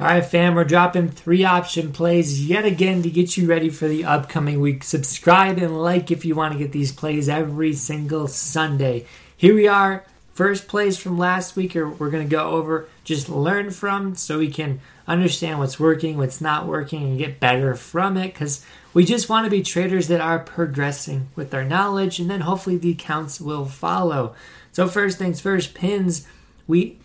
All right, fam, we're dropping three option plays yet again to get you ready for the upcoming week. Subscribe and like if you want to get these plays every single Sunday. Here we are, first plays from last week, or we're going to go over, just learn from so we can understand what's working, what's not working, and get better from it because we just want to be traders that are progressing with our knowledge, and then hopefully the accounts will follow. So, first things first, pins. We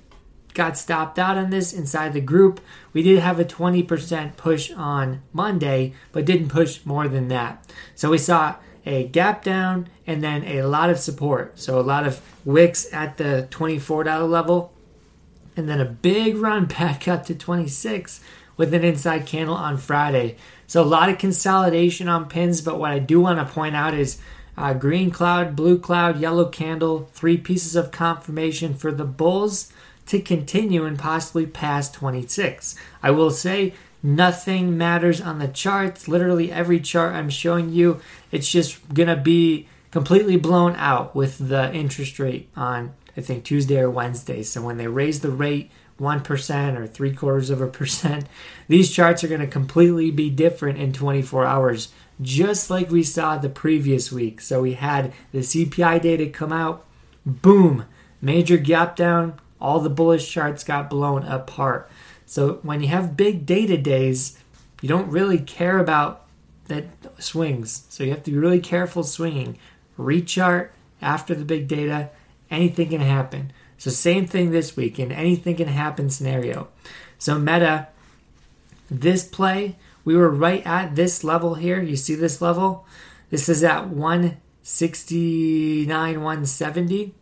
got stopped out on this inside the group. We did have a 20% push on Monday, but didn't push more than that. So we saw a gap down and then a lot of support. So a lot of wicks at the $24 level and then a big run back up to 26 with an inside candle on Friday. So a lot of consolidation on pins, but what I do want to point out is uh, green cloud, blue cloud, yellow candle, three pieces of confirmation for the bulls to continue and possibly pass 26. I will say nothing matters on the charts. Literally every chart I'm showing you, it's just going to be completely blown out with the interest rate on, I think, Tuesday or Wednesday. So when they raise the rate 1% or three quarters of a percent, these charts are going to completely be different in 24 hours, just like we saw the previous week. So we had the CPI data come out, boom, major gap down, all the bullish charts got blown apart. So when you have big data days, you don't really care about that swings. So you have to be really careful swinging. Rechart after the big data, anything can happen. So same thing this week in anything can happen scenario. So meta, this play, we were right at this level here. You see this level? This is at 169, 170.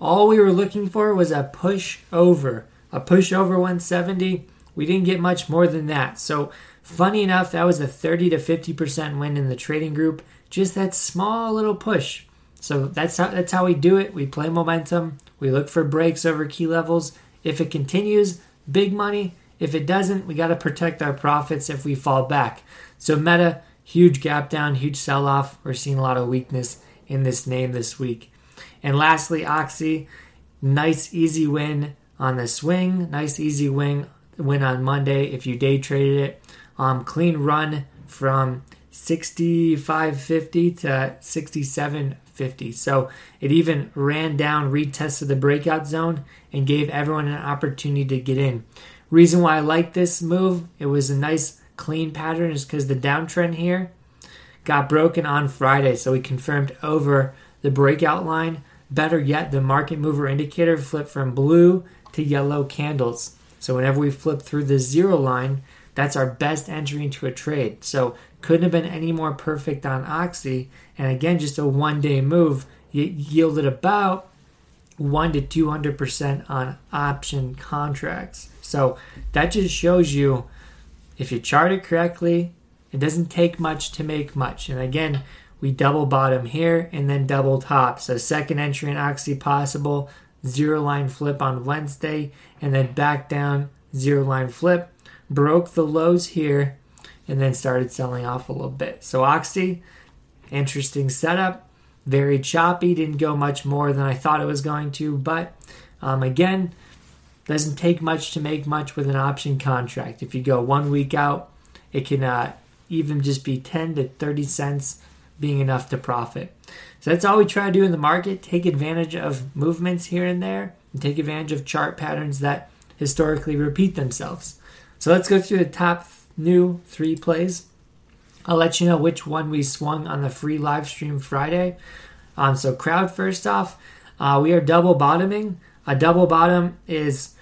All we were looking for was a push over, a push over 170. We didn't get much more than that. So, funny enough, that was a 30 to 50% win in the trading group. Just that small little push. So that's how that's how we do it. We play momentum. We look for breaks over key levels. If it continues, big money. If it doesn't, we got to protect our profits if we fall back. So meta, huge gap down, huge sell off. We're seeing a lot of weakness in this name this week. And lastly, Oxy, nice easy win on the swing, nice easy win win on Monday if you day traded it. Um, clean run from 65.50 to 67.50. So it even ran down, retested the breakout zone, and gave everyone an opportunity to get in. Reason why I like this move, it was a nice clean pattern, is because the downtrend here got broken on Friday. So we confirmed over the breakout line. Better yet, the market mover indicator flipped from blue to yellow candles. So whenever we flip through the zero line, that's our best entry into a trade. So couldn't have been any more perfect on Oxy. And again, just a one day move It yielded about one to two hundred percent on option contracts. So that just shows you if you chart it correctly, it doesn't take much to make much. And again, we double bottom here and then double top. So second entry in Oxy possible, zero line flip on Wednesday, and then back down, zero line flip. Broke the lows here and then started selling off a little bit. So Oxy, interesting setup, very choppy, didn't go much more than I thought it was going to, but um, again, doesn't take much to make much with an option contract. If you go one week out, it can uh, even just be 10 to 30 cents being enough to profit. So that's all we try to do in the market take advantage of movements here and there, and take advantage of chart patterns that historically repeat themselves. So let's go through the top new three plays. I'll let you know which one we swung on the free live stream Friday. Um, so, crowd first off, uh, we are double bottoming. A double bottom is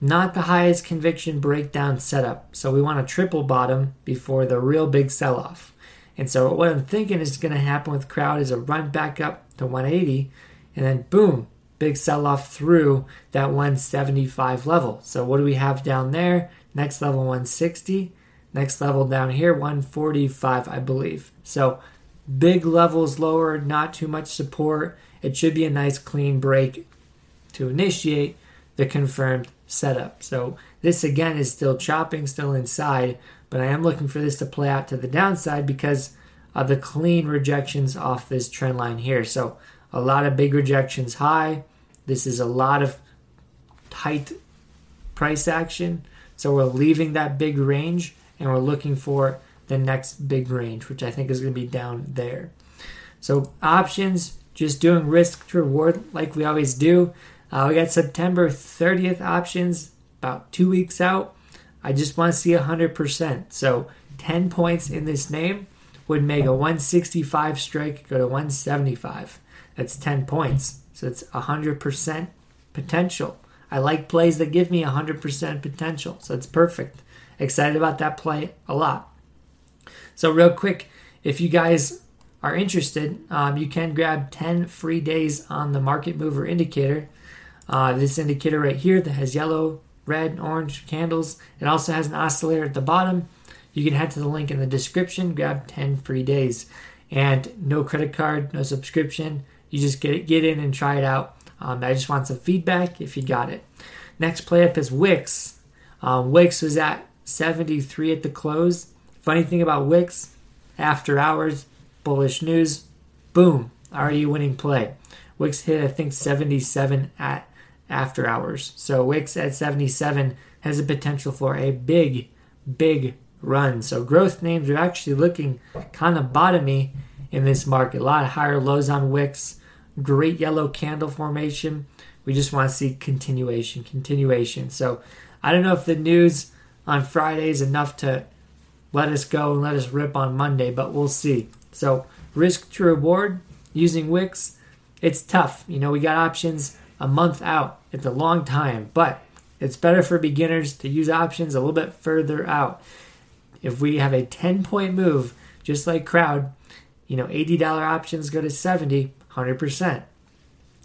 not the highest conviction breakdown setup. So, we want a triple bottom before the real big sell off. And so what I'm thinking is going to happen with crowd is a run back up to 180 and then boom, big sell off through that 175 level. So what do we have down there? Next level 160, next level down here 145, I believe. So big levels lower, not too much support. It should be a nice clean break to initiate the confirmed setup. So this again is still chopping, still inside, but I am looking for this to play out to the downside because of the clean rejections off this trend line here. So a lot of big rejections high. This is a lot of tight price action. So we're leaving that big range and we're looking for the next big range, which I think is going to be down there. So options, just doing risk to reward like we always do. Uh, we got September 30th options, about two weeks out. I just want to see 100%. So 10 points in this name would make a 165 strike go to 175. That's 10 points. So it's 100% potential. I like plays that give me 100% potential. So it's perfect. Excited about that play a lot. So, real quick, if you guys are interested, um, you can grab 10 free days on the market mover indicator. Uh, this indicator right here that has yellow, red, orange candles. It also has an oscillator at the bottom. You can head to the link in the description, grab 10 free days. And no credit card, no subscription. You just get it, get in and try it out. Um, I just want some feedback if you got it. Next play up is Wix. Um, Wix was at 73 at the close. Funny thing about Wix, after hours, bullish news, boom, already winning play. Wix hit, I think, 77 at after hours. So Wix at 77 has a potential for a big, big run. So growth names are actually looking kind of bottomy in this market. A lot of higher lows on Wix. Great yellow candle formation. We just want to see continuation, continuation. So I don't know if the news on Friday is enough to let us go and let us rip on Monday, but we'll see. So risk to reward using Wix, it's tough. You know, we got options a month out. It's a long time, but it's better for beginners to use options a little bit further out. If we have a 10 point move, just like crowd, you know, $80 options go to 70, 100%.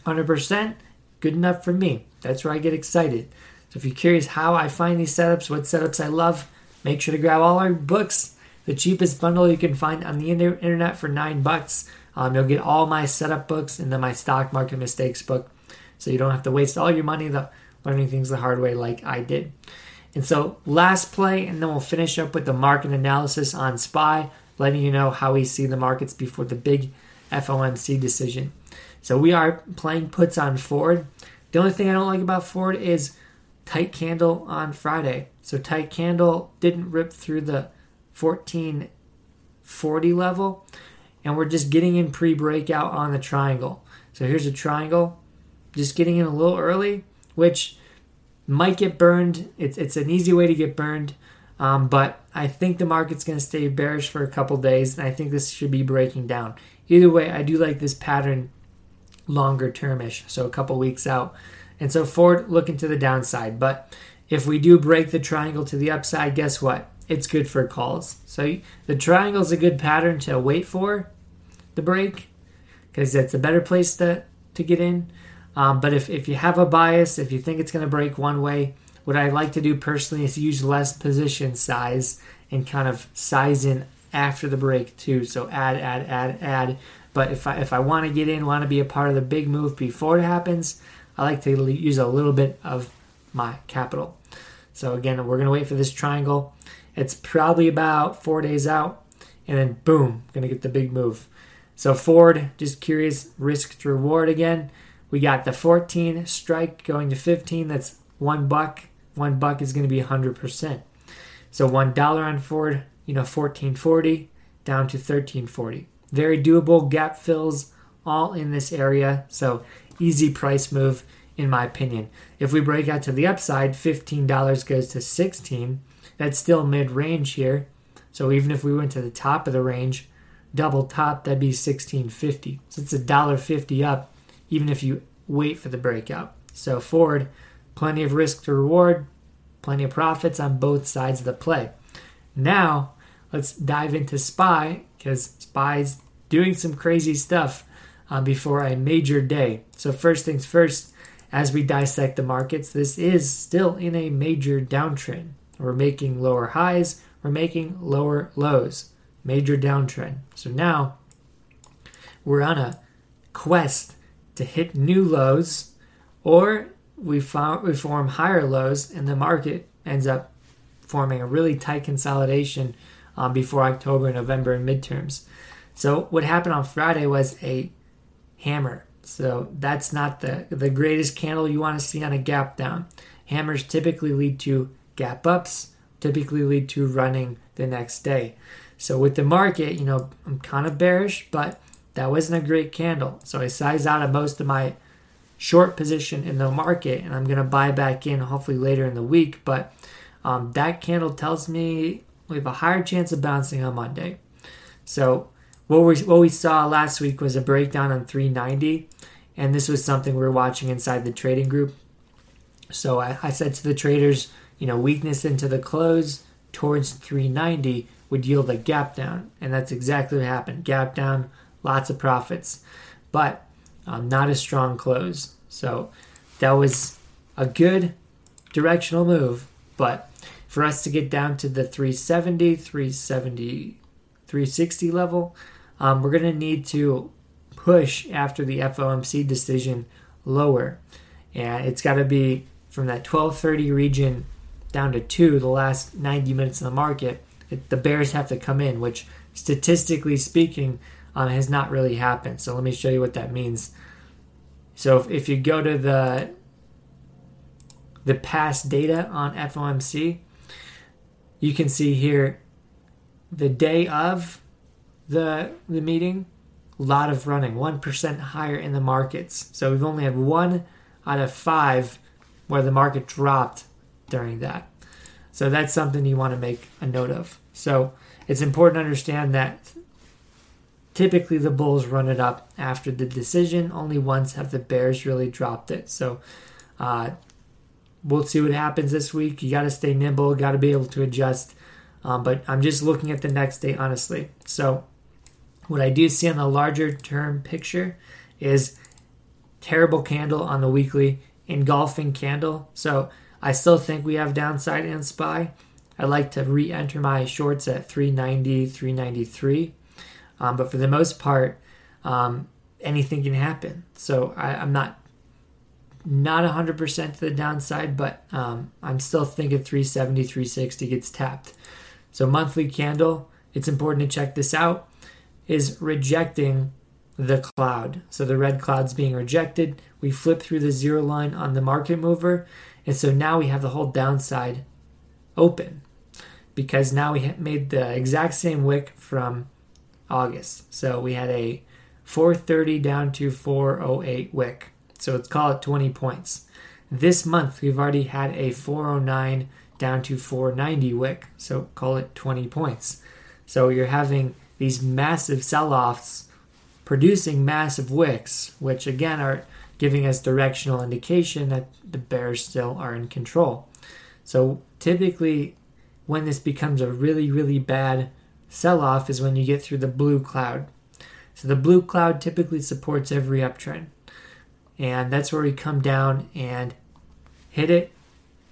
100%, good enough for me. That's where I get excited. So if you're curious how I find these setups, what setups I love, make sure to grab all our books. The cheapest bundle you can find on the internet for nine bucks. Um, you'll get all my setup books and then my stock market mistakes book. So you don't have to waste all your money the, learning things the hard way like I did. And so last play, and then we'll finish up with the market analysis on SPY, letting you know how we see the markets before the big FOMC decision. So we are playing puts on Ford. The only thing I don't like about Ford is tight candle on Friday. So tight candle didn't rip through the 1440 level, and we're just getting in pre-breakout on the triangle. So here's a triangle, just getting in a little early, which might get burned. It's it's an easy way to get burned, um, but I think the market's going to stay bearish for a couple days, and I think this should be breaking down. Either way, I do like this pattern longer termish, so a couple weeks out. And so Ford looking to the downside, but if we do break the triangle to the upside, guess what? It's good for calls. So the triangle is a good pattern to wait for the break because it's a better place to, to get in. Um, but if, if you have a bias, if you think it's going to break one way, what I like to do personally is use less position size and kind of size in after the break too. So add, add, add, add. But if I, if I want to get in, want to be a part of the big move before it happens, I like to use a little bit of my capital. So again, we're going to wait for this triangle. It's probably about four days out, and then boom, going to get the big move. So Ford, just curious, risk to reward again. We got the 14 strike going to 15. That's one buck. One buck is going to be 100%. So one dollar on Ford, you know, 1440 down to 1340. Very doable gap fills all in this area. So easy price move in my opinion. If we break out to the upside, $15 goes to 16. That's still mid-range here. So even if we went to the top of the range, double top, that'd be 1650. So it's a dollar fifty up even if you wait for the breakout. So Ford, plenty of risk to reward, plenty of profits on both sides of the play. Now, let's dive into SPY because SPY's doing some crazy stuff uh, before a major day. So, first things first, as we dissect the markets, this is still in a major downtrend. We're making lower highs, we're making lower lows. Major downtrend. So now we're on a quest to hit new lows, or we, found, we form higher lows, and the market ends up forming a really tight consolidation um, before October, November, and midterms. So what happened on Friday was a hammer. So that's not the, the greatest candle you want to see on a gap down. Hammers typically lead to gap ups typically lead to running the next day. So with the market, you know, I'm kind of bearish, but that wasn't a great candle. So I sized out of most of my short position in the market and I'm going to buy back in hopefully later in the week. But um, that candle tells me we have a higher chance of bouncing on Monday. So what we, what we saw last week was a breakdown on 390. And this was something we were watching inside the trading group. So I, I said to the traders, you know, weakness into the close towards 390 would yield a gap down. And that's exactly what happened. Gap down, lots of profits, but um, not a strong close. So that was a good directional move. But for us to get down to the 370, 370, 360 level, um, we're going to need to push after the FOMC decision lower. And it's got to be from that 1230 region down to two the last 90 minutes in the market. It, the bears have to come in, which statistically speaking um, has not really happened. So let me show you what that means. So if, if you go to the the past data on FOMC, you can see here the day of the the meeting, a lot of running, one percent higher in the markets. So we've only had one out of five where the market dropped during that. So that's something you want to make a note of. So it's important to understand that typically the Bulls run it up after the decision. Only once have the Bears really dropped it. So uh, we'll see what happens this week. You got to stay nimble, got to be able to adjust. Um, but I'm just looking at the next day, honestly. So what I do see on the larger term picture is terrible candle on the weekly, engulfing candle. So I still think we have downside in SPY. I like to re-enter my shorts at 390, 393. Um, but for the most part, um, anything can happen. So I, am not not 100% to the downside, but um, I'm still thinking 370, 360 gets tapped. So monthly candle, it's important to check this out, is rejecting the cloud. So the red cloud's being rejected. We flip through the zero line on the market mover. And so now we have the whole downside open because now we made the exact same wick from August. So we had a 430 down to 408 wick. So let's call it 20 points. This month we've already had a 409 down to 490 wick. So call it 20 points. So you're having these massive sell-offs producing massive wicks, which again are giving us directional indication that the bears still are in control. So typically when this becomes a really really bad Sell off is when you get through the blue cloud. So the blue cloud typically supports every uptrend. And that's where we come down and hit it,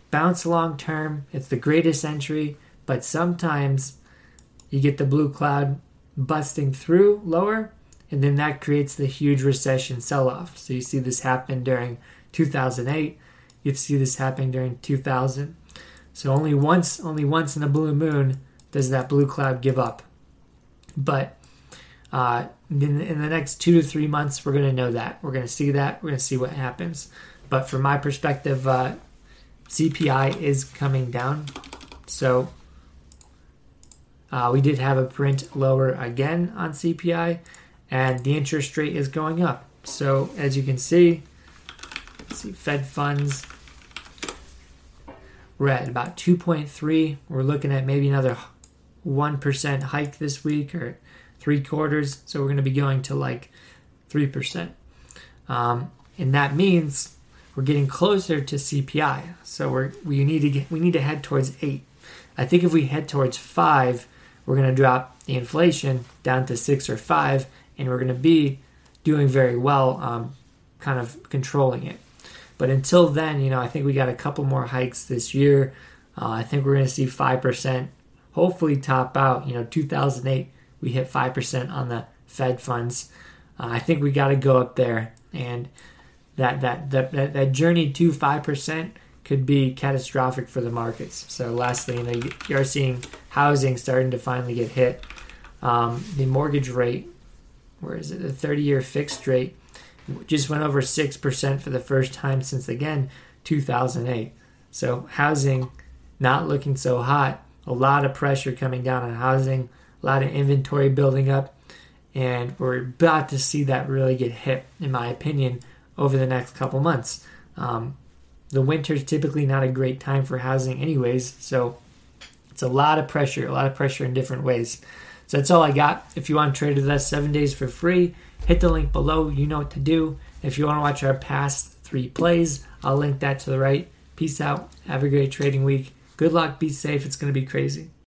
bounce long term. It's the greatest entry, but sometimes you get the blue cloud busting through lower, and then that creates the huge recession sell off. So you see this happen during 2008. You'd see this happen during 2000. So only once, only once in a blue moon does that blue cloud give up? But uh, in, in the next two to three months, we're going to know that. We're going to see that. We're going to see what happens. But from my perspective, uh, CPI is coming down. So uh, we did have a print lower again on CPI, and the interest rate is going up. So as you can see, see Fed funds we're at about 2.3. We're looking at maybe another 1% hike this week or three quarters. So we're going to be going to like 3%. Um, and that means we're getting closer to CPI. So we're, we need to get, we need to head towards eight. I think if we head towards five, we're going to drop the inflation down to six or five, and we're going to be doing very well, um, kind of controlling it. But until then, you know, I think we got a couple more hikes this year. Uh, I think we're going to see five percent hopefully top out. You know, 2008 we hit five percent on the Fed funds. Uh, I think we got to go up there, and that that that that, that journey to five percent could be catastrophic for the markets. So, lastly, you know, you are seeing housing starting to finally get hit. Um, the mortgage rate, where is it? The 30-year fixed rate just went over six percent for the first time since again 2008. So, housing not looking so hot. A lot of pressure coming down on housing, a lot of inventory building up, and we're about to see that really get hit, in my opinion, over the next couple months. Um, the winter is typically not a great time for housing, anyways, so it's a lot of pressure, a lot of pressure in different ways. So that's all I got. If you want to trade with us seven days for free, hit the link below. You know what to do. If you want to watch our past three plays, I'll link that to the right. Peace out. Have a great trading week. Good luck. Be safe. It's going to be crazy.